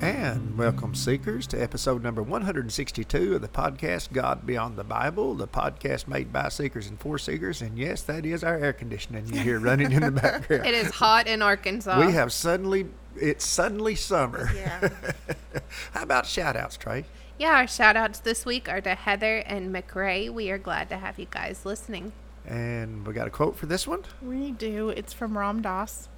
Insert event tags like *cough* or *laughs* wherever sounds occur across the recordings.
And welcome, seekers, to episode number 162 of the podcast God Beyond the Bible, the podcast made by seekers and for seekers. And yes, that is our air conditioning you hear running in the *laughs* background. It is hot in Arkansas. We have suddenly, it's suddenly summer. Yeah. *laughs* How about shout outs, Trey? Yeah, our shout outs this week are to Heather and McRae. We are glad to have you guys listening. And we got a quote for this one. We do. It's from Ram Dass.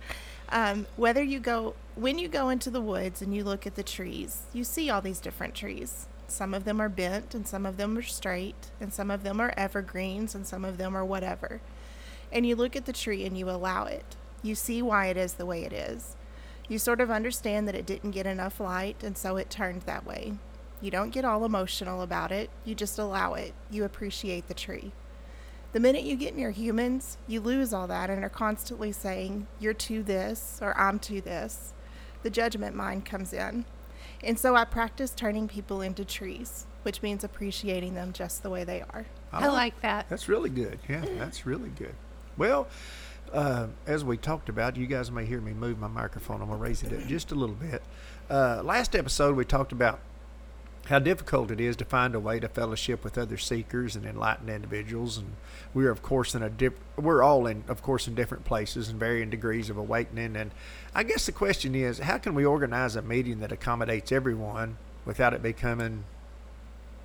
Um, whether you go, when you go into the woods and you look at the trees, you see all these different trees. Some of them are bent and some of them are straight and some of them are evergreens and some of them are whatever. And you look at the tree and you allow it. You see why it is the way it is. You sort of understand that it didn't get enough light and so it turned that way. You don't get all emotional about it. You just allow it. You appreciate the tree. The minute you get near humans, you lose all that and are constantly saying, You're to this or I'm to this. The judgment mind comes in. And so I practice turning people into trees, which means appreciating them just the way they are. I like that. That's really good. Yeah, that's really good. Well, uh, as we talked about, you guys may hear me move my microphone. I'm going to raise it up just a little bit. Uh, last episode, we talked about how difficult it is to find a way to fellowship with other seekers and enlightened individuals. And we're of course in a dip, we're all in of course in different places and varying degrees of awakening. And i guess the question is how can we organize a meeting that accommodates everyone without it becoming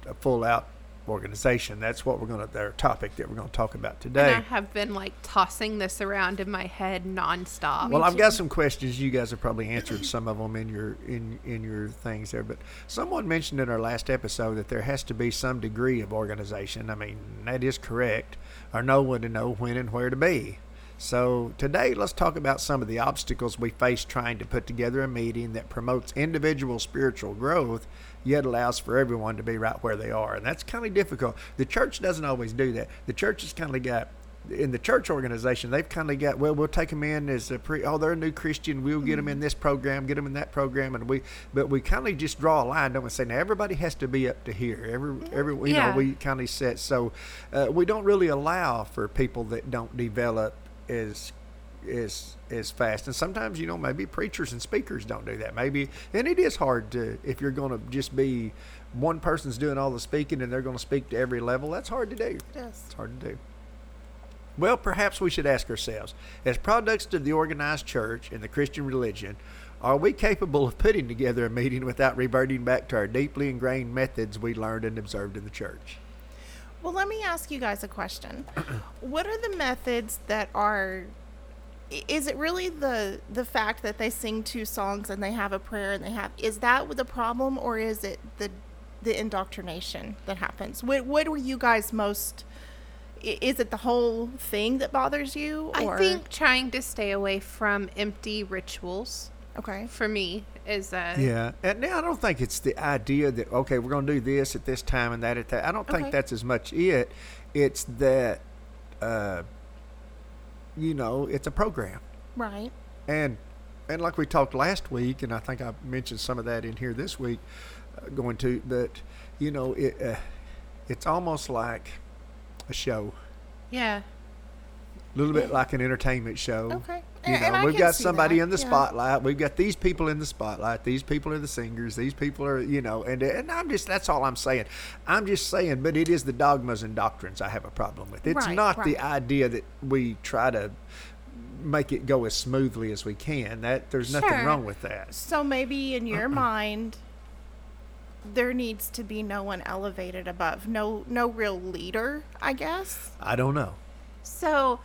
a full out organization that's what we're going to their topic that we're going to talk about today And I have been like tossing this around in my head nonstop. Well, I've got some questions. You guys have probably answered some of them in your in in your things there. But someone mentioned in our last episode that there has to be some degree of organization. I mean, that is correct, or no one to know when and where to be. So today, let's talk about some of the obstacles we face trying to put together a meeting that promotes individual spiritual growth, yet allows for everyone to be right where they are. And that's kind of difficult. The church doesn't always do that. The church has kind of got in the church organization, they've kind of got well, we'll take them in as a pre. Oh, they're a new Christian. We'll get them in this program, get them in that program, and we. But we kind of just draw a line, don't we? Say now everybody has to be up to here. Every every you Yeah. know we kind of set. So uh, we don't really allow for people that don't develop as as as fast. And sometimes you know maybe preachers and speakers don't do that. Maybe and it is hard to if you're going to just be one person's doing all the speaking and they're going to speak to every level. That's hard to do. Yes. It's hard to do. Well, perhaps we should ask ourselves as products of the organized church and the Christian religion, are we capable of putting together a meeting without reverting back to our deeply ingrained methods we learned and observed in the church? Well, let me ask you guys a question. *clears throat* what are the methods that are is it really the the fact that they sing two songs and they have a prayer and they have is that the problem or is it the the indoctrination that happens? What what were you guys most is it the whole thing that bothers you or I think trying to stay away from empty rituals okay. for me is uh Yeah, and now I don't think it's the idea that okay, we're going to do this at this time and that at that. I don't think Okay. that's as much it. It's that, uh, you know, it's a program. Right. and and like we talked last week, and I think I mentioned some of that in here this week, uh, going to that, you know, it uh, it's almost like a show, yeah. a little bit like an entertainment show. Okay. You And- and know, I we've got somebody that, in the yeah. spotlight. We've got these people in the spotlight. These people are the singers. These people are, you know, and and I'm just that's all I'm saying. I'm just saying, but it is the dogmas and doctrines I have a problem with. It's Right, not the idea that we try to make it go as smoothly as we can. That there's nothing wrong with that. So maybe in your *clears throat* mind, there needs to be no one elevated above, no no real leader, I guess. I don't know. So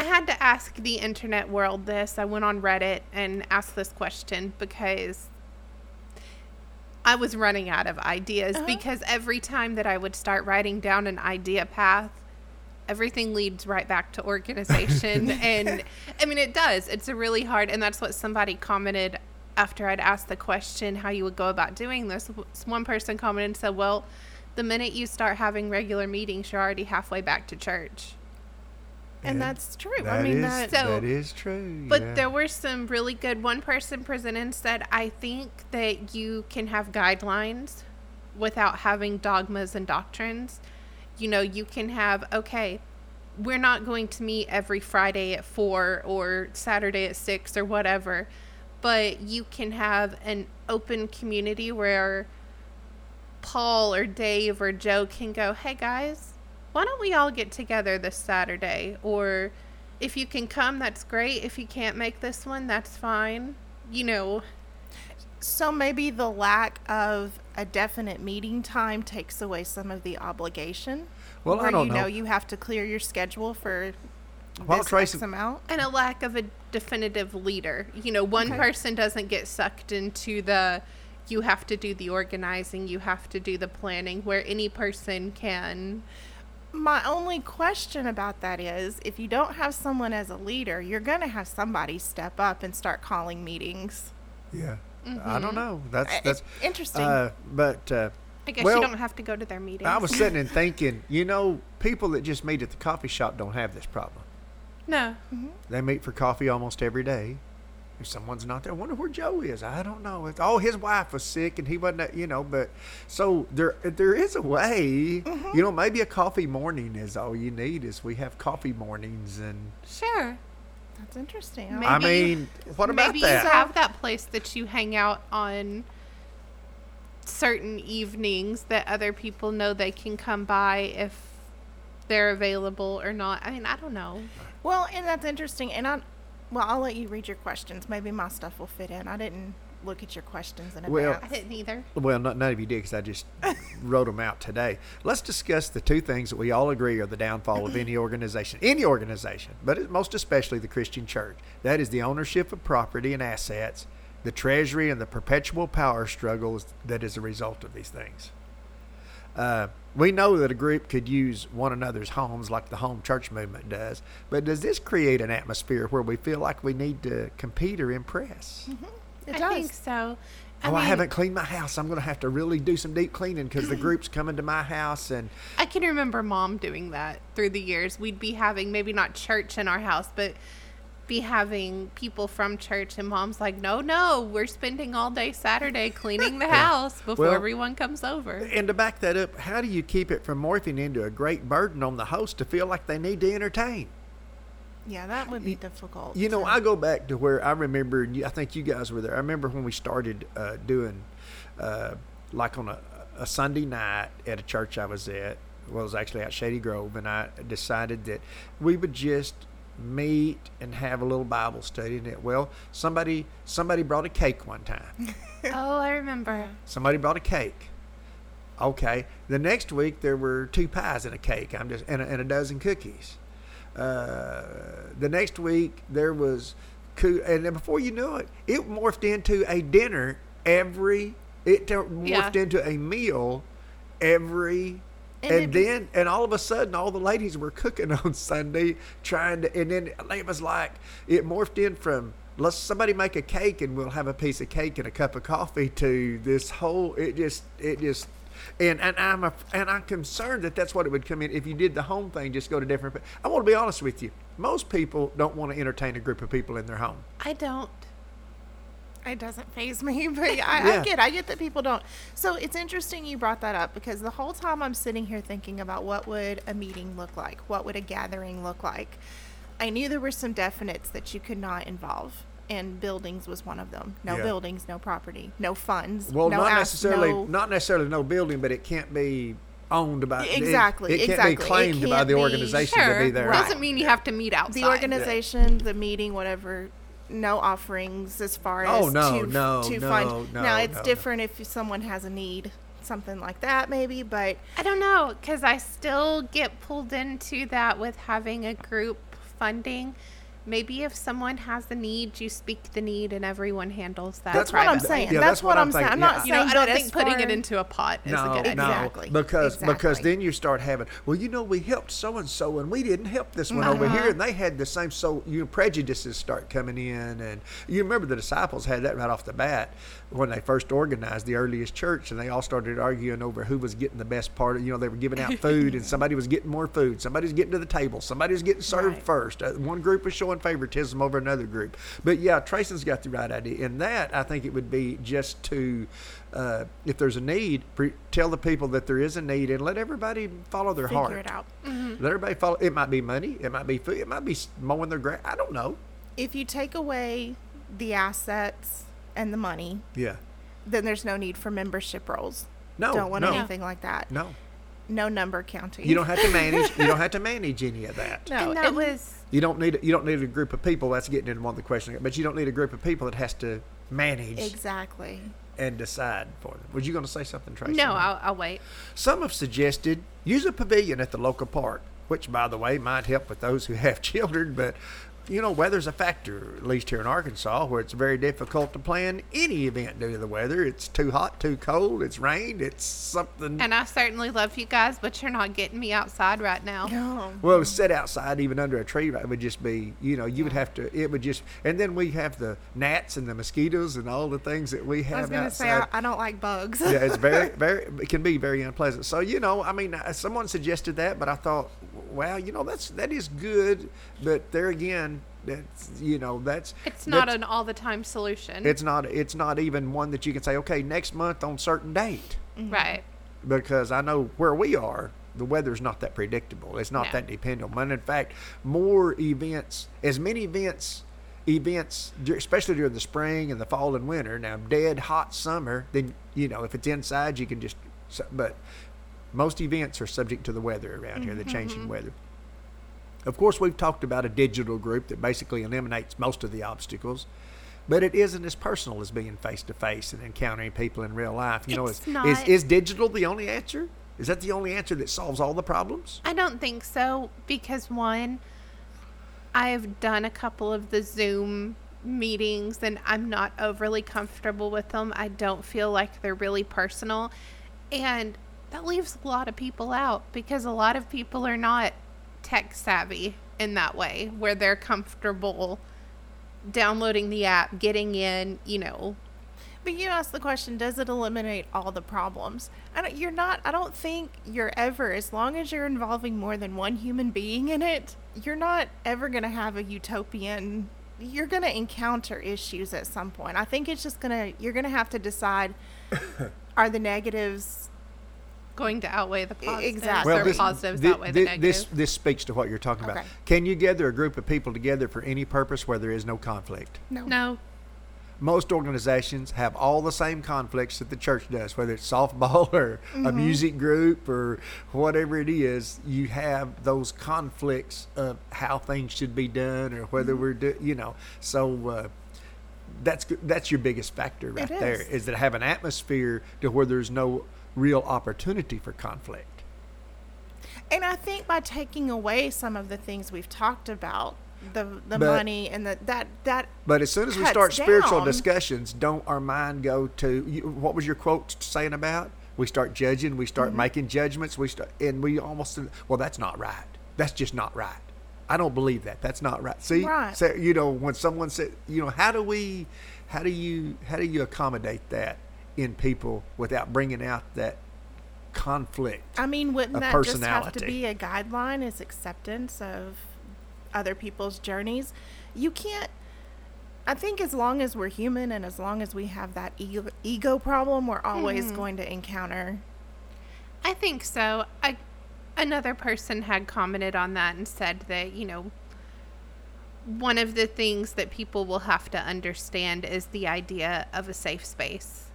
I had to ask the internet world this. I went on Reddit and asked this question because I was running out of ideas Uh-huh. because every time that I would start writing down an idea path, everything leads right back to organization *laughs* and I mean it does. It's a really hard and that's what somebody commented after I'd asked the question how you would go about doing this. One person commented and said, "Well, the minute you start having regular meetings, you're already halfway back to church." And Yeah. that's true. I mean is- that So- that is true. But yeah. there were some really good. One person presented and said, I think that you can have guidelines without having dogmas and doctrines. You know, you can have, okay, we're not going to meet every Friday at four or Saturday at six or whatever, but you can have an open community where Paul or Dave or Joe can go, hey guys, why don't we all get together this Saturday? Or if you can come, that's great. If you can't make this one, that's fine. You know, so maybe the lack of a definite meeting time takes away some of the obligation. Well, where I don't you know. know you have to clear your schedule for Well, this Tracy- X amount. and a lack of a definitive leader. You know, one Okay. person doesn't get sucked into the you have to do the organizing, you have to do the planning, where any person can. My only question about that is if you don't have someone as a leader, you're going to have somebody step up and start calling meetings. yeah. I don't know. That's that's interesting. Uh, but uh, I guess Well, you don't have to go to their meetings. I was sitting and *laughs* thinking, you know, people that just meet at the coffee shop don't have this problem. no. They meet for coffee almost every day. If someone's not there, I wonder where Joe is. I don't know. It's, oh, his wife was sick and he wasn't, you know. But so there, there is a way. Mm-hmm. You know, maybe a coffee morning is all you need. Is we have coffee mornings and Sure. That's interesting. Maybe I mean, what about Maybe that? Maybe you have that place that you hang out on certain evenings that other people know they can come by if they're available or not. I mean, I don't know. Well, and that's interesting. And I, well, I'll let you read your questions. Maybe my stuff will fit in. I didn't look at your questions in Well- advance. I didn't either. Well, not, none of you did because I just *laughs* wrote them out today. Let's discuss the two things that we all agree are the downfall of any organization, *clears throat* any organization, but most especially the Christian church. That is the ownership of property and assets, the treasury, and the perpetual power struggles that is a result of these things. Uh, we know that a group could use one another's homes like the home church movement does, but does this create an atmosphere where we feel like we need to compete or impress? it I does. think so. oh, I haven't cleaned my house. I'm going to have to really do some deep cleaning because the *clears throat* group's coming to my house. And I can remember mom doing that through the years. We'd be having maybe not church in our house, but be having people from church and mom's like, "No, no, we're spending all day Saturday cleaning the *laughs* house before Well- everyone comes over." and to back that up, how do you keep it from morphing into a great burden on the host to feel like they need to entertain? yeah, that would be difficult. You know, I go back to where I remember. you- I think you guys were there. I remember when we started uh, doing, uh, like on a, a Sunday night at a church I was at. Well, it was actually at Shady Grove, and I decided that we would just meet and have a little Bible study. And it, well, somebody somebody brought a cake one time. *laughs* oh, I remember. Somebody brought a cake. Okay. The next week there were two pies and a cake. I'm just and a, and a dozen cookies. Uh, the next week there was, coo- and then before you knew it, it morphed into a dinner every. It morphed Yeah. into a meal every. And then, and all of a sudden, all the ladies were cooking *laughs* on Sunday, trying to, and then it was like it morphed in from let's somebody make a cake and we'll have a piece of cake and a cup of coffee to this whole it just it just and and I'm a, and I'm concerned that that's what it would come in. If you did the home thing just go to different I want to be honest with you. Most people don't want to entertain a group of people in their home. I don't. It doesn't phase me, *laughs* but I, I Yeah. get, I get that people don't. So it's interesting you brought that up because the whole time I'm sitting here thinking about what would a meeting look like, what would a gathering look like. I knew there were some definites that you could not involve, and buildings was one of them. No Yeah. buildings, no property, no funds. Well, no not ass- necessarily, no- not necessarily no building, but it can't be owned by Exactly, It, can't exactly. be claimed by can't the be- organization to be there. Right. Doesn't mean you have to meet outside. the organization, the meeting, whatever. No offerings as far oh, as Oh, no, to, no, to no, fund. no, now it's no, no. different if someone has a need, something like that maybe. But I don't know because I still get pulled into that with having a group funding. Maybe if someone has a need, you speak the need and everyone handles that. That's that's what I'm saying. Yeah, that's, that's what, what I'm I'm saying. I'm thinking. not Yeah. You know, saying. I don't think putting far- it into a pot is no, a good idea. no, Exactly, because because then you start having well, you know, we helped so and so, and we didn't help this one over Uh-huh. here, and they had the same. So you prejudices start coming in, and you remember the disciples had that right off the bat when they first organized the earliest church, and they all started arguing over who was getting the best part. Of, you know, they were giving out food, and *laughs* somebody was getting more food, somebody was getting to the table, somebody was getting served Right. first. Uh, one group was showing favoritism over another group. But yeah, Trayson's got the right idea. In that, I think it would be just to, uh, if there's a need, pre- tell the people that there is a need and let everybody follow their figure heart. it out. Let everybody follow. It might be money. It might be food. It might be mowing their grass. I don't know. If you take away the assets and the money, Yeah. then there's no need for membership rolls. No. don't want no. anything like that. No. No number counting. You don't have to *laughs* manage. you don't have to manage any of that. No, and that and- was You don't need. You don't need a group of people. That's getting into one of the questions. But you don't need a group of people that has to manage exactly. and decide for them. Was you going to say something, Tracy? no. I'll, I'll wait. Some have suggested use a pavilion at the local park, which, by the way, might help with those who have *laughs* children. But you know, weather's a factor, at least here in Arkansas, where it's very difficult to plan any event due to the weather. It's too hot, too cold, it's rained, it's something. And I certainly love you guys, but you're not getting me outside right now. No. well, sit outside, even under a tree, it would just be, you know, you would have to, it would just, and then we have the gnats and the mosquitoes and all the things that we have I was gonna outside. say I, I don't like bugs. yeah, it's very, *laughs* very, it can be very unpleasant. So you know, I mean, uh, someone suggested that, but I thought, well, you know, that's that is good, but there again, that's you know, that's It's not that's- an all the time solution. it's not it's not even one that you can say, okay, next month on certain date, mm-hmm. right. because I know where we are. The weather's not that predictable. It's not No. that dependable. And in fact, more events, as many events, events, especially during the spring and the fall and winter. Now, dead hot summer, then you know if it's inside, you can just. But most events are subject to the weather around here, the mm-hmm. changing weather. Of course, we've talked about a digital group that basically eliminates most of the obstacles. But it isn't as personal as being face to face and encountering people in real life. You know, is, is is digital the only answer? Is that the only answer that solves all the problems? I don't think so because one, I've done a couple of the Zoom meetings and I'm not overly comfortable with them. I don't feel like they're really personal. And that leaves a lot of people out because a lot of people are not tech savvy in that way where they're comfortable downloading the app, getting in, you know. But you asked the question, does it eliminate all the problems? I don't, you're not, I don't think you're ever, as long as you're involving more than one human being in it, you're not ever going to have a utopian, you're going to encounter issues at some point. I think it's just going to, you're going to have to decide, *coughs* are the negatives, Going to outweigh the positives, exactly. or Well, this- positives thi- outweigh the thi- negatives. this this speaks to what you're talking about. Okay. Can you gather a group of people together for any purpose where there is no conflict? no. no, Most organizations have all the same conflicts that the church does, whether it's softball *laughs* or Mm-hmm. a music group or whatever it is. You have those conflicts of how things should be done or whether Mm-hmm. we're do, you know. So uh, that's that's your biggest factor right It there is. is that have an atmosphere to where there's no real opportunity for conflict. And I think by taking away some of the things we've talked about, the the But- money and the that that But as soon as we start spiritual discussions, don't our mind go to you, what was your quote saying about? We start judging, we Mm-hmm. start making judgments, we start, and we almost well, that's not right. That's just not right. I don't believe that. That's not right. See, Right. so you know when someone said, you know, how do we, how do you, how do you accommodate that in people without bringing out that conflict? I mean, wouldn't that just have to be a guideline as acceptance of other people's journeys? You can't. I think as long as we're human and as long as we have that ego, ego problem, we're always Mm-hmm. going to encounter. I think so. I another person had commented on that and said that, you know, one of the things that people will have to understand is the idea of a safe space.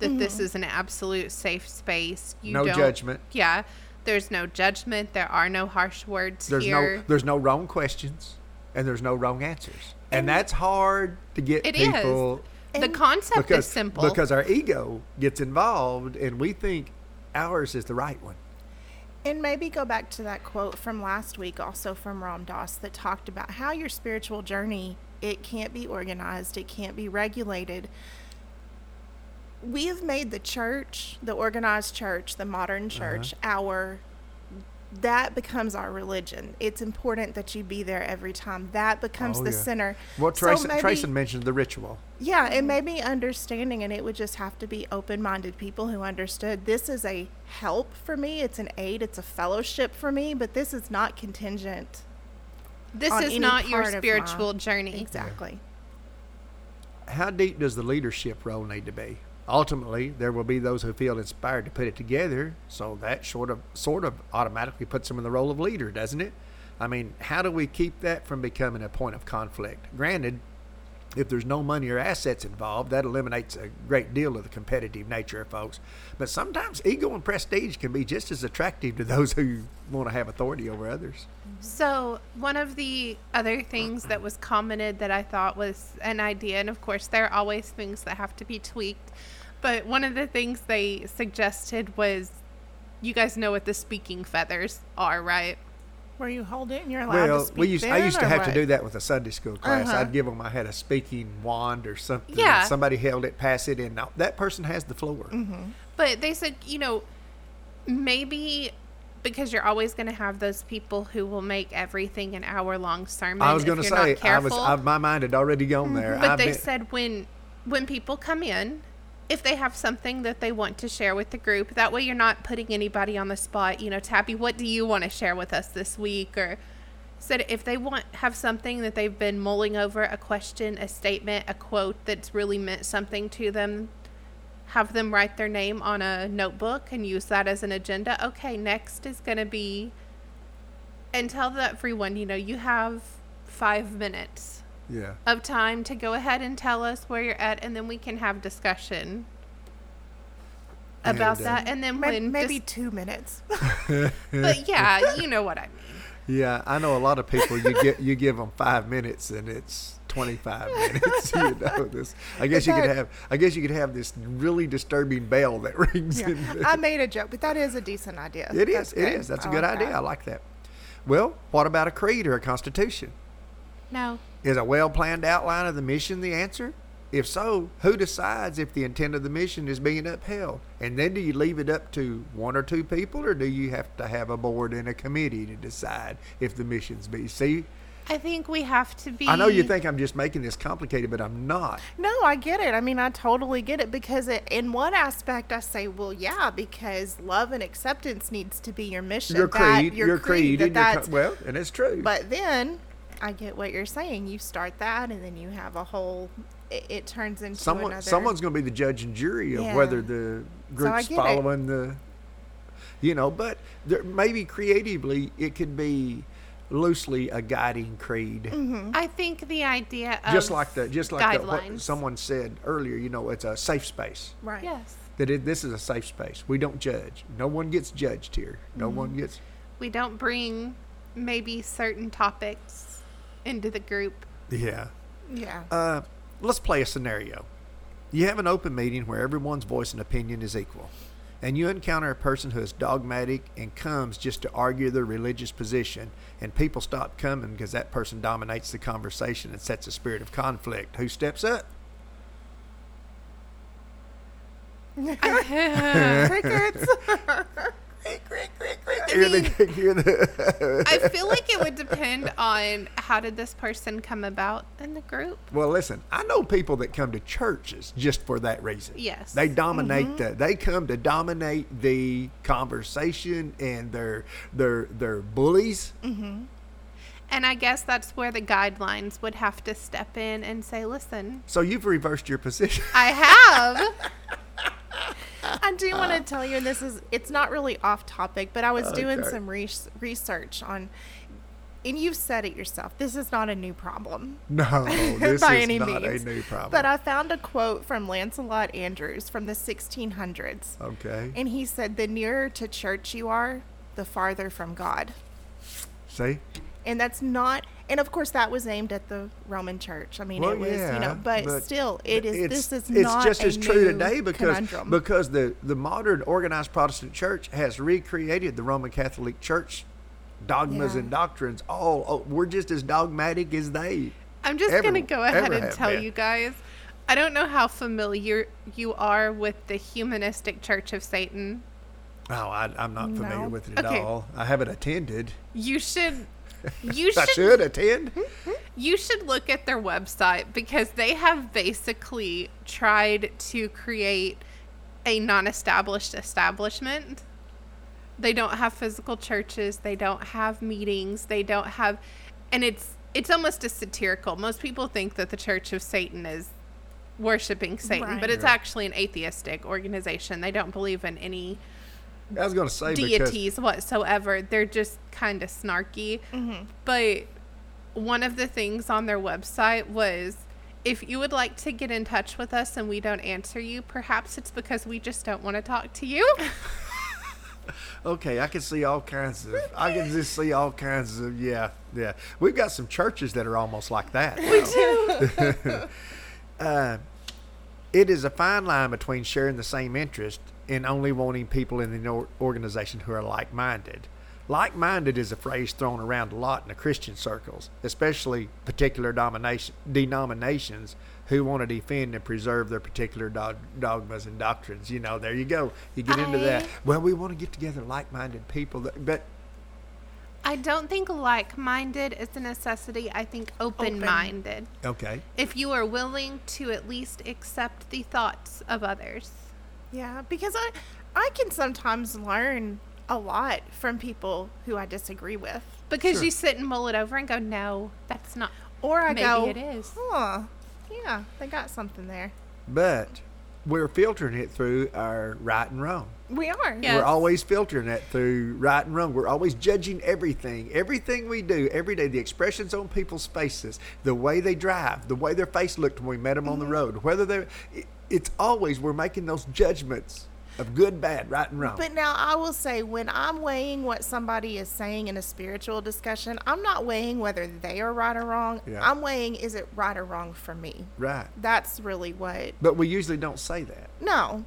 That this mm. is an absolute safe space. You No don't- judgment. Yeah. There's no judgment. There are no harsh words There's here. no there's no wrong questions and there's no wrong answers. And, that's hard to get people. It is. the concept because is simple. because our ego gets involved and we think ours is the right one. And maybe go back to that quote from last week, also from Ram Dass, that talked about how your spiritual journey it can't be organized, it can't be regulated. We have made the church, the organized church, the modern uh-huh. church, our that becomes our religion. It's important that you be there every time. That becomes Oh, the yeah. center. Well, So Tracy, maybe- Tracy mentioned the ritual. Yeah, it made me understanding, and it would just have to be open minded people who understood this is a help for me, it's an aid, it's a fellowship for me, but this is not contingent. this on is any not your part my- spiritual journey. Exactly. How deep does the leadership role need to be? Ultimately, there will be those who feel inspired to put it together, so that sort of sort of automatically puts them in the role of leader, doesn't it? I mean, how do we keep that from becoming a point of conflict? Granted, if there's no money or assets involved, that eliminates a great deal of the competitive nature of folks. But sometimes ego and prestige can be just as attractive to those who want to have authority over others. So, one of the other things that was commented that I thought was an idea, and of course, there are always things that have to be tweaked, but one of the things they suggested was you guys know what the speaking feathers are, right? Where you hold it and you're allowed to Well, speak. we used I used to or have to do that with a Sunday school class. Uh-huh. I'd give them I had a speaking wand or something. and Yeah. somebody held it, pass it, and now that person has the floor. Mm-hmm. But they said, you know, maybe because you're always going to have those people who will make everything an hour long sermon. I was going going to to say I was I, my mind had already gone there. But I've they been- said when when people come in, if they have something that they want to share with the group, that way you're not putting anybody on the spot. You know, Tabby, what do you want to share with us this week? Or said if they want have something that they've been mulling over, a question, a statement, a quote that's really meant something to them, have them write their name on a notebook and use that as an agenda. Okay, next is going to be and tell everyone, you know, you have 5 minutes yeah. of time to go ahead and tell us where you're at, and then we can have discussion about And, that. And then Maybe, when maybe dis- two minutes. *laughs* but yeah, you know what I mean. Yeah, I know a lot of people. You get you give them five minutes and it's twenty five *laughs* minutes. *laughs* you know this. I guess you could have. I guess you could have this really disturbing bell that rings. Yeah. in I made a joke, but that is a decent idea. It is. That's It good. is. That's a I good like idea. that. I like that. Well, what about a creed or a constitution? No, Is a well planned outline of the mission the answer? If so, who decides if the intent of the mission is being upheld? And then do you leave it up to one or two people, or do you have to have a board and a committee to decide if the mission's be? See, I think we have to be. I know you think I'm just making this complicated, but I'm not. No, I get it. I mean, I totally get it because it, in one aspect, I say, well, yeah, because love and acceptance needs to be your mission. Your that- creed, your, creed, that and your that's, co- well, and it's true. But then I get what you're saying. You start that, and then you have a whole. It, it turns into Someone, another. someone's going to be the judge and jury of Yeah. whether the I group's get it. following the, you know. But there, maybe creatively, it could be loosely a guiding creed. Mm-hmm. I think the idea of just like the just like the, what someone said earlier you know it's a safe space right. Yes, that it, this is a safe space we don't judge no one gets judged here no Mm-hmm. one gets we don't bring maybe certain topics into the group. yeah Yeah. uh, let's play a scenario you have an open meeting where everyone's voice and opinion is equal and you encounter a person who is dogmatic and comes just to argue their religious position and people stop coming because that person dominates the conversation and sets a spirit of conflict who steps up *laughs* *laughs* Crickets. *laughs* Hear *laughs* the- I feel like it would depend on how did this person come about in the group. Well, listen, I know people that come to churches just for that reason. Yes. They dominate mm-hmm. the they come to dominate the conversation and they're they're they're bullies. Mm-hmm. And I guess that's where the guidelines would have to step in and say, listen, So you've reversed your position. I have. *laughs* *laughs* I do want to tell you, and this is, it's not really off topic, but I was doing some res- research on and you've said it yourself. This is not a new problem. *laughs* No, this *laughs* by is any not means. a new problem. But I found a quote from Lancelot Andrewes from the 1600s. okay. And he said, The nearer to church you are, the farther from God. See? And that's not, and of course, that was aimed at the Roman church. I mean, Well, it was, yeah, you know, but, but still, it is, it's, this is it's not just a as true today because conundrum. because the the modern organized Protestant church has recreated the Roman Catholic Church dogmas Yeah. and doctrines. All oh, we're just as dogmatic as they. I'm just ever- going to go ahead and tell been. you guys. I don't know how familiar you are with the humanistic Church of Satan. Oh, I, I'm not familiar No. with it at Okay. all. I haven't attended. You should you *laughs* should should attend. you should look at their website because they have basically tried to create a non-established establishment. They don't have physical churches, they don't have meetings, they don't have and it's it's almost a satirical. Most people think that the Church of Satan is worshiping Satan, Right. but it's actually an atheistic organization. They don't believe in any I was going to say because deities whatsoever. They're just kind of snarky. But one of the things on their website was if you would like to get in touch with us and we don't answer you, perhaps it's because we just don't want to talk to you. *laughs* Okay, I can see all kinds of. I can *laughs* just see all kinds of. Yeah, yeah. We've got some churches that are almost like that. We do. *laughs* uh, it is a fine line between sharing the same interest and only wanting people in the organization who are like-minded. Like-minded is a phrase thrown around a lot in the Christian circles, especially particular domination, denominations who want to defend and preserve their particular dog, dogmas and doctrines. You know, there you go. You get into that. Well, we want to get together like-minded people, that, but I don't think like minded is a necessity. I think open minded. okay. If you are willing to at least accept the thoughts of others. Yeah, because I I can sometimes learn a lot from people who I disagree with. Because Sure. you sit and mull it over and go, no, that's not. Or I Maybe go, it is. Huh. Yeah, they got something there. But we're filtering it through our right and wrong. We are. Yeah. We're always filtering it through right and wrong. We're always judging everything, everything we do every day. The expressions on people's faces, the way they drive, the way their face looked when we met them on the mm-hmm. road. Whether they're, it- it's always we're making those judgments of good, bad, right, and wrong. But now I will say, when I'm weighing what somebody is saying in a spiritual discussion, I'm not weighing whether they are right or wrong. Yeah. I'm weighing is it right or wrong for me. right. That's really what. But we usually don't say that No,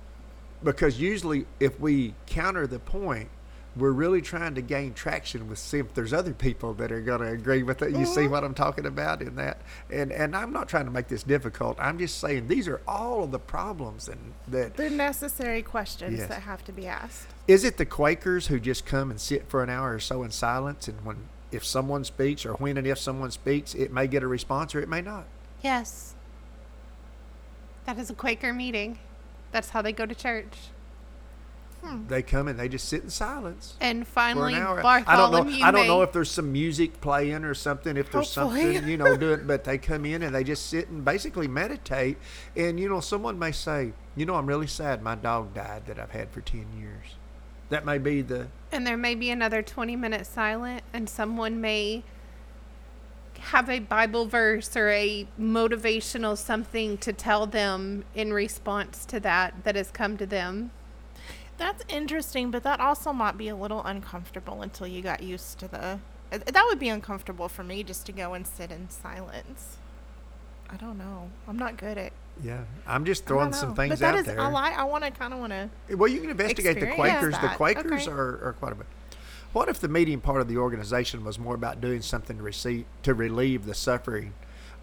because usually if we counter the point. We're really trying to gain traction with see if there's other people that are going to agree with it. You see mm-hmm. what I'm talking about in that, and and I'm not trying to make this difficult. I'm just saying these are all of the problems and that they're necessary questions Yes. that have to be asked. Is it the Quakers who just come and sit for an hour or so in silence, and when if someone speaks, or when and if someone speaks, it may get a response or it may not? Yes. That is a Quaker meeting. That's how they go to church. Hmm. They come and they just sit in silence And for finally, an hour. Bartholomew I don't know. I don't know if there's some music playing or something. If there's Hopefully. something, you know, doing. *laughs* But they come in and they just sit and basically meditate. And you know, someone may say, you know, I'm really sad. My dog died that I've had for ten years. That may be the and there may be another twenty minute silent, and someone may have a Bible verse or a motivational something to tell them in response to that that has come to them. That's interesting, but that also might be a little uncomfortable until you got used to the. uh, That would be uncomfortable for me just to go and sit in silence. I don't know. I'm not good at. yeah. I'm just throwing some things but that out is, there. I like. I want to kind of want to. Well, you can investigate the Quakers. The. Quakers Okay. are, are quite a bit. What if the meeting part of the organization was more about doing something to receive to relieve the suffering,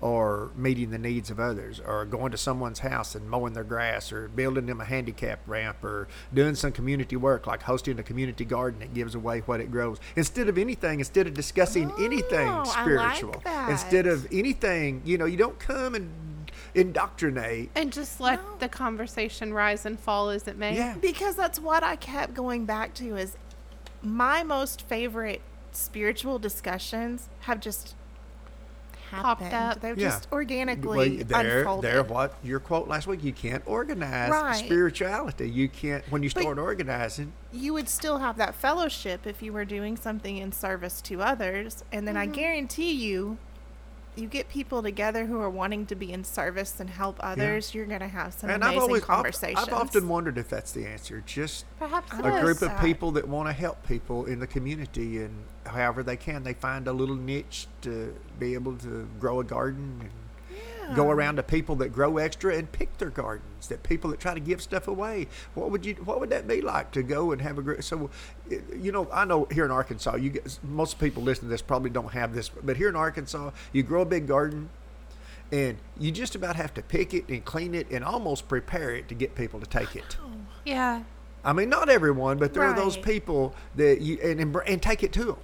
or meeting the needs of others, or going to someone's house and mowing their grass, or building them a handicap ramp, or doing some community work like hosting a community garden that gives away what it grows? Instead of anything, instead of discussing anything Oh, I like spiritual, instead of anything, you know, you don't come and indoctrinate. And just let No. the conversation rise and fall as it may. Yeah. Because that's what I kept going back to is my most favorite spiritual discussions have just Popped up. They've Yeah. just organically Well, they're, unfolded. they're what your quote last week. You can't organize Right. spirituality. You can't when you But- start organizing. you would still have that fellowship if you were doing something in service to others. And then I Mm-hmm. guarantee you, you get people together who are wanting to be in service and help others, you're going to have some and I've amazing always I've, conversations. I've often wondered if that's the answer. Just Perhaps a group of sad. people that want to help people in the community and however they can they find a little niche to be able to grow a garden and go around to people that grow extra and pick their gardens that people that try to give stuff away. What would you what would that be like to go and have a great so uh, you know i know here in arkansas you get, most people listening to this probably don't have this but here in arkansas you grow a big garden and you just about have to pick it and clean it and almost prepare it to get people to take it. Yeah. I mean, not everyone, but there are those people that you and and, and take it to them.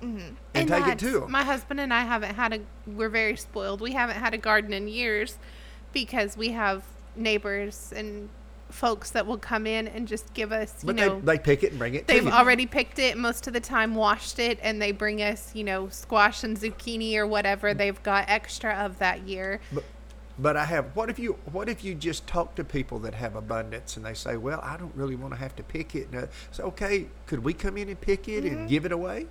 And, And take it that's- to them. My husband and I haven't had a. We're very spoiled. We haven't had a garden in years because we have neighbors and folks that will come in and just give us. You but know, they, they pick it and bring it they've already picked it most of the time, washed it, and they bring us. You know, squash and zucchini or whatever they've got extra of that year. But, but I have. What if you? What if you just talk to people that have abundance and they say, "Well, I don't really want to have to pick it." And, uh, so, okay, could we come in and pick it Mm-hmm. and give it away?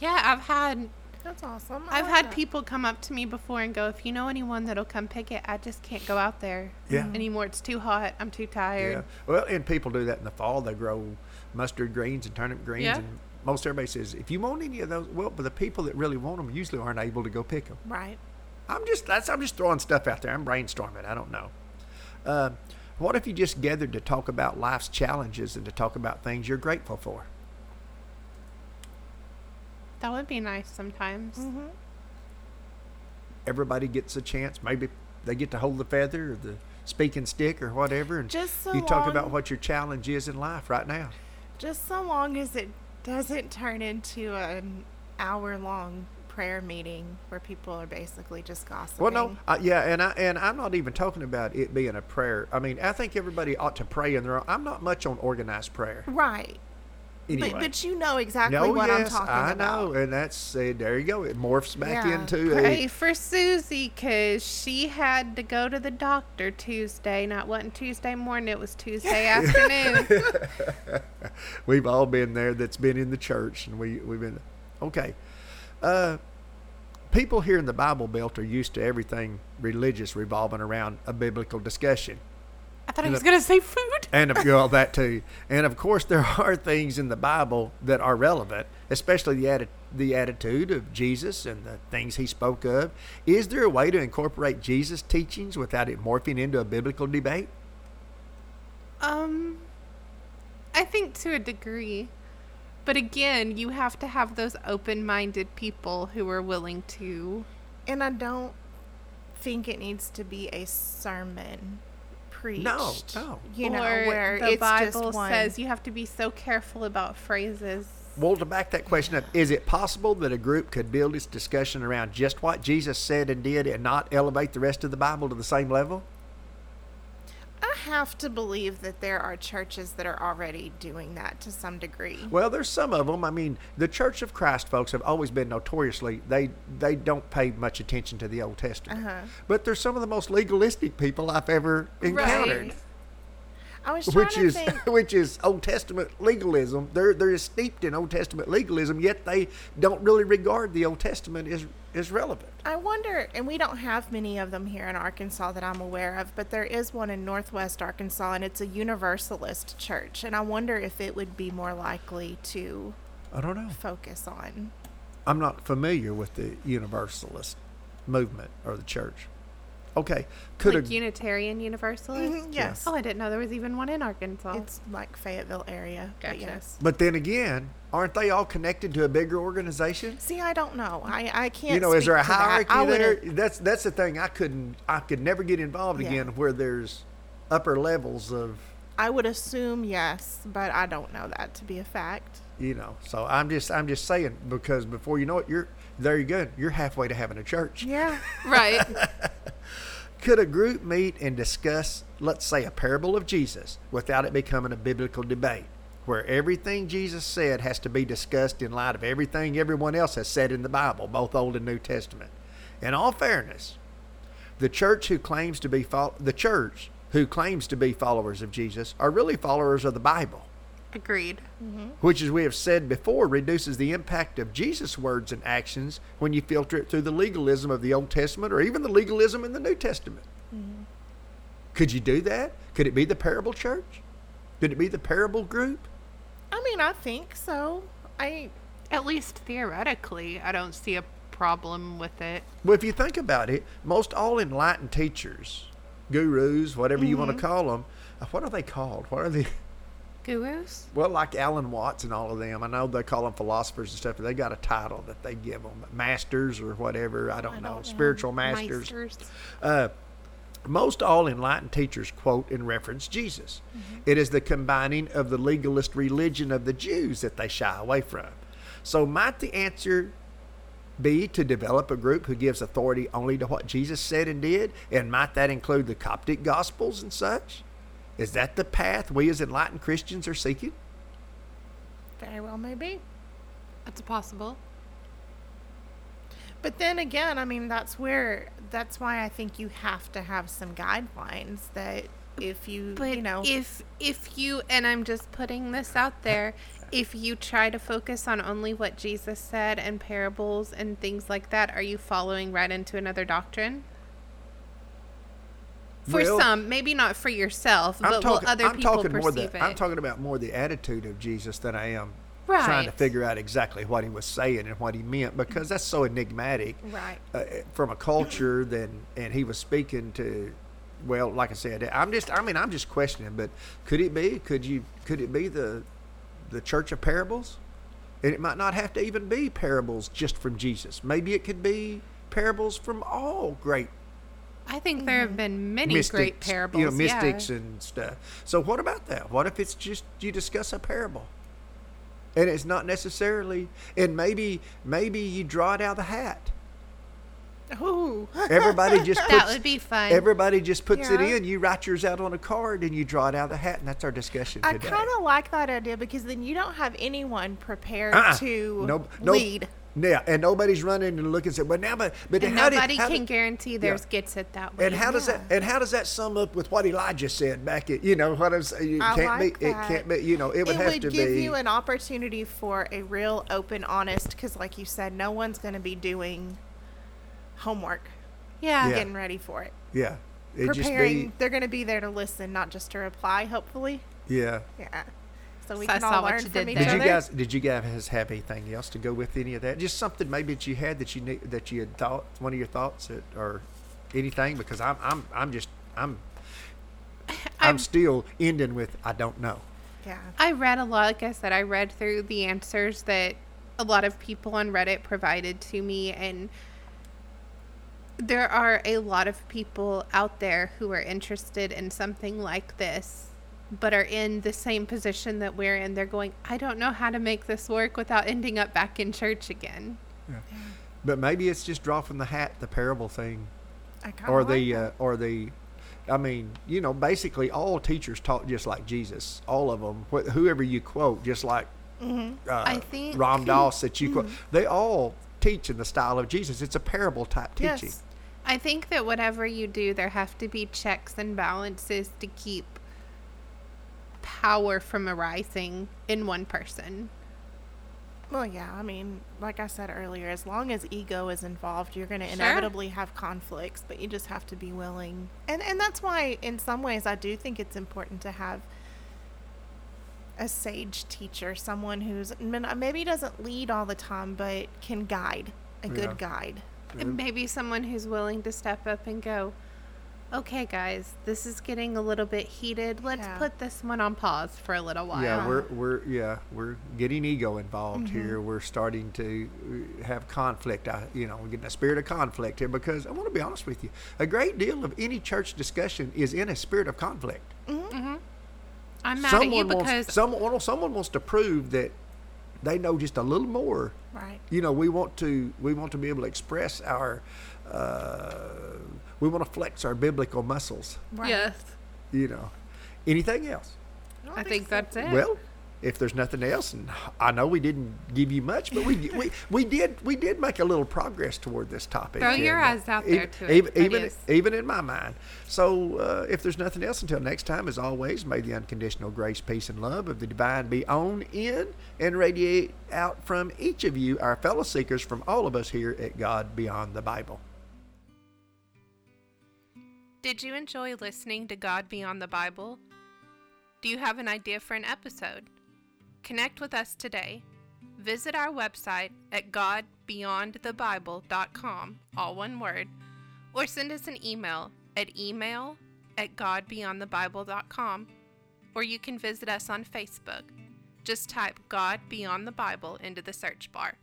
Yeah, I've had That's awesome. I I've like had that. people come up to me before and go, "If you know anyone that'll come pick it, I just can't go out there Yeah. anymore. It's too hot. I'm too tired." Yeah. Well, and people do that in the fall. They grow mustard greens and turnip greens, Yeah. and most everybody says, "If you want any of those, well, but the people that really want them usually aren't able to go pick them." Right. I'm just that's I'm just throwing stuff out there. I'm brainstorming. I don't know. Uh, what if you just gathered to talk about life's challenges and to talk about things you're grateful for? That would be nice sometimes. Mm-hmm. Everybody gets a chance. Maybe they get to hold the feather or the speaking stick or whatever, and Just so you talk about long- what your challenge is in life right now. Just so long as it doesn't turn into an hour long prayer meeting where people are basically just gossiping. Well, no, uh, yeah, and I and I'm not even talking about it being a prayer. I mean, I think everybody ought to pray in their own. I'm not much on organized prayer. Right. Anyway. But, but you know exactly no, what yes, I'm talking I about. I know, and that's uh, there you go. It morphs back Yeah. into Pray a for Susie because she had to go to the doctor Tuesday. Not wasn't Tuesday morning; it was Tuesday *laughs* afternoon. *laughs* We've all been there. That's been in the church, and we we've been okay. Uh, people here in the Bible Belt are used to everything religious revolving around a biblical discussion, I thought he was gonna say food. and of *laughs* well, that too. And of course, there *laughs* are things in the Bible that are relevant, especially the atti- the attitude of Jesus and the things he spoke of. Is there a way to incorporate Jesus' teachings without it morphing into a biblical debate? Um, I think to a degree, but again, you have to have those open-minded people who are willing to. And I don't think it needs to be a sermon preached. No, no. You know, or where the it's Bible just says you have to be so careful about phrases. Well, to back that question up, is it possible that a group could build its discussion around just what Jesus said and did and not elevate the rest of the Bible to the same level? Have to believe that there are churches that are already doing that to some degree. Well, there's some of them. I mean, the Church of Christ folks have always been notoriously they they don't pay much attention to the Old Testament. Uh-huh. But they're some of the most legalistic people I've ever encountered. Right. I was Which is think. *laughs* which is Old Testament legalism. They're they're steeped in Old Testament legalism, yet they don't really regard the Old Testament as as relevant. I wonder, and we don't have many of them here in Arkansas that I'm aware of, but there is one in Northwest Arkansas, and it's a Universalist church. And I wonder if it would be more likely to I don't know. focus on. I'm not familiar with the Universalist movement or the church. Okay, could like a Unitarian Universalist. Mhm, yes. Oh, I didn't know there was even one in Arkansas. It's like Fayetteville area. but Gotcha. yes. but then again, aren't they all connected to a bigger organization? See, I don't know. I, I can't. you know, is there a to that. hierarchy I there? wouldn't- That's that's the thing. I couldn't. I could never get involved Yeah. again where there's upper levels of I would assume yes, but I don't know that to be a fact. you know. So I'm just I'm just saying because before you know it, you're there. You go. You're halfway to having a church. Yeah. right. *laughs* Could a group meet and discuss, let's say, a parable of Jesus without it becoming a biblical debate, where everything Jesus said has to be discussed in light of everything everyone else has said in the Bible, both Old and New Testament? In all fairness, the church who claims to be fol- the church who claims to be followers of Jesus are really followers of the Bible, Agreed. Mm-hmm. which, as we have said before, reduces the impact of Jesus' words and actions when you filter it through the legalism of the Old Testament or even the legalism in the New Testament. Mm-hmm. Could you do that? Could it be the parable church? Could it be the parable group? I mean, I think so. I At least theoretically, I don't see a problem with it. Well, if you think about it, most all enlightened teachers, gurus, whatever you want to mm-hmm. call them, uh, what are they called? What are they? Gurus? Well, like Alan Watts and all of them. I know they call them philosophers and stuff, but they got a title that they give them, masters or whatever. I don't I know, don't know. spiritual masters. Meisters. Uh, most all enlightened teachers quote and reference Jesus. It is the combining of the legalist religion of the Jews that they shy away from. So, might the answer be to develop a group who gives authority only to what Jesus said and did? And might that include the Coptic Gospels and such? Is that the path we as enlightened Christians are seeking? very well maybe. That's possible. But then again, I mean, that's where that's why I think you have to have some guidelines that if you, But you know, if if you and I'm just putting this out there, if you try to focus on only what Jesus said and parables and things like that, are you following right into another doctrine? For some, maybe not for yourself, I'm but talking, will other I'm people talking more perceive the, it? I'm talking about more the attitude of Jesus than I am trying to figure out exactly what he was saying and what he meant because that's so enigmatic right. uh, from a culture then and he was speaking to well like i said i'm just i mean i'm just questioning but could it be could you could it be the the church of parables and it might not have to even be parables just from jesus maybe it could be parables from all great I think there have mm-hmm. been many mystics, great parables. you know, mystics yeah. and stuff. So what about that? What if it's just you discuss a parable, and it's not necessarily, and maybe maybe you draw it out of the hat. Ooh. Everybody just *laughs* puts, that would be fun. everybody just puts it in. You write yours out on a card and you draw it out of the hat, and that's our discussion I kind of like that idea because then you don't have anyone prepared Uh-uh. to No- no- lead. Yeah, and nobody's running and looking and saying, "But now, but but and how nobody how do- can guarantee theirs gets it that way. And how does that and how does that sum up with what Elijah said back at you know what I'm saying? It I can't like be. It can't be. You know, it would it have would to give be. you an opportunity for a real open, honest. Because, like you said, no one's going to be doing homework, yeah. Yeah. getting ready for it, yeah, it just preparing. be. They're going to be there to listen, not just to reply. Hopefully, Yeah. yeah. So we So I can saw all what learn you from did each there. Did you other. guys? Did you guys have anything else to go with any of that? Just something maybe that you had that you knew, that you had thought one of your thoughts that, or anything because I'm I'm I'm just I'm *laughs* I'm I'm- still ending with I don't know. Yeah. I read a lot. Like I said, I read through the answers that a lot of people on Reddit provided to me, and there are a lot of people out there who are interested in something like this, but are in the same position that we're in. They're going, I don't know how to make this work without ending up back in church again. Yeah. But maybe it's just draw from the hat the parable thing, I or like the that. uh, or the. I mean, you know, basically all teachers taught just like Jesus. All of them, wh- whoever you quote, just like uh, I think- Ram Dass that you quote, they all teach in the style of Jesus. It's a parable type teaching. Yes. I think that whatever you do, there have to be checks and balances to keep power from arising in one person. Well, yeah. I mean, like I said earlier, as long as ego is involved, you're going to Sure. inevitably have conflicts, but you just have to be willing. And and that's why, in some ways, I do think it's important to have a sage teacher, someone who's maybe doesn't lead all the time, but can guide, a Yeah. good guide. And maybe someone who's willing to step up and go, okay, guys, this is getting a little bit heated. Let's Yeah. put this one on pause for a little while. Yeah, we're we're yeah we're getting ego involved here. We're starting to uh, have conflict. I, you know, we're getting a spirit of conflict here because I want to be honest with you. A great deal of any church discussion is in a spirit of conflict. I'm mad at you wants because someone well, someone wants to prove that they know just a little more. Right. You know, we want to we want to be able to express our uh, we want to flex our biblical muscles. Right. yes, You know, anything else? don't I think so. that's it. Well, if there's nothing else, and I know we didn't give you much, but we *laughs* we, we did we did make a little progress toward this topic. Throw your uh, eyes out even, there to even that even, even in my mind. So uh, if there's nothing else, until next time, as always, may the unconditional grace, peace, and love of the divine be on in and radiate out from each of you, our fellow seekers, from all of us here at God Beyond the Bible. Did you enjoy listening to God Beyond the Bible? Do you have an idea for an episode? Connect with us today. Visit our website at godbeyondthebible.com, all one word, or send us an email at email at godbeyondthebible.com, or you can visit us on Facebook. Just type God Beyond the Bible into the search bar.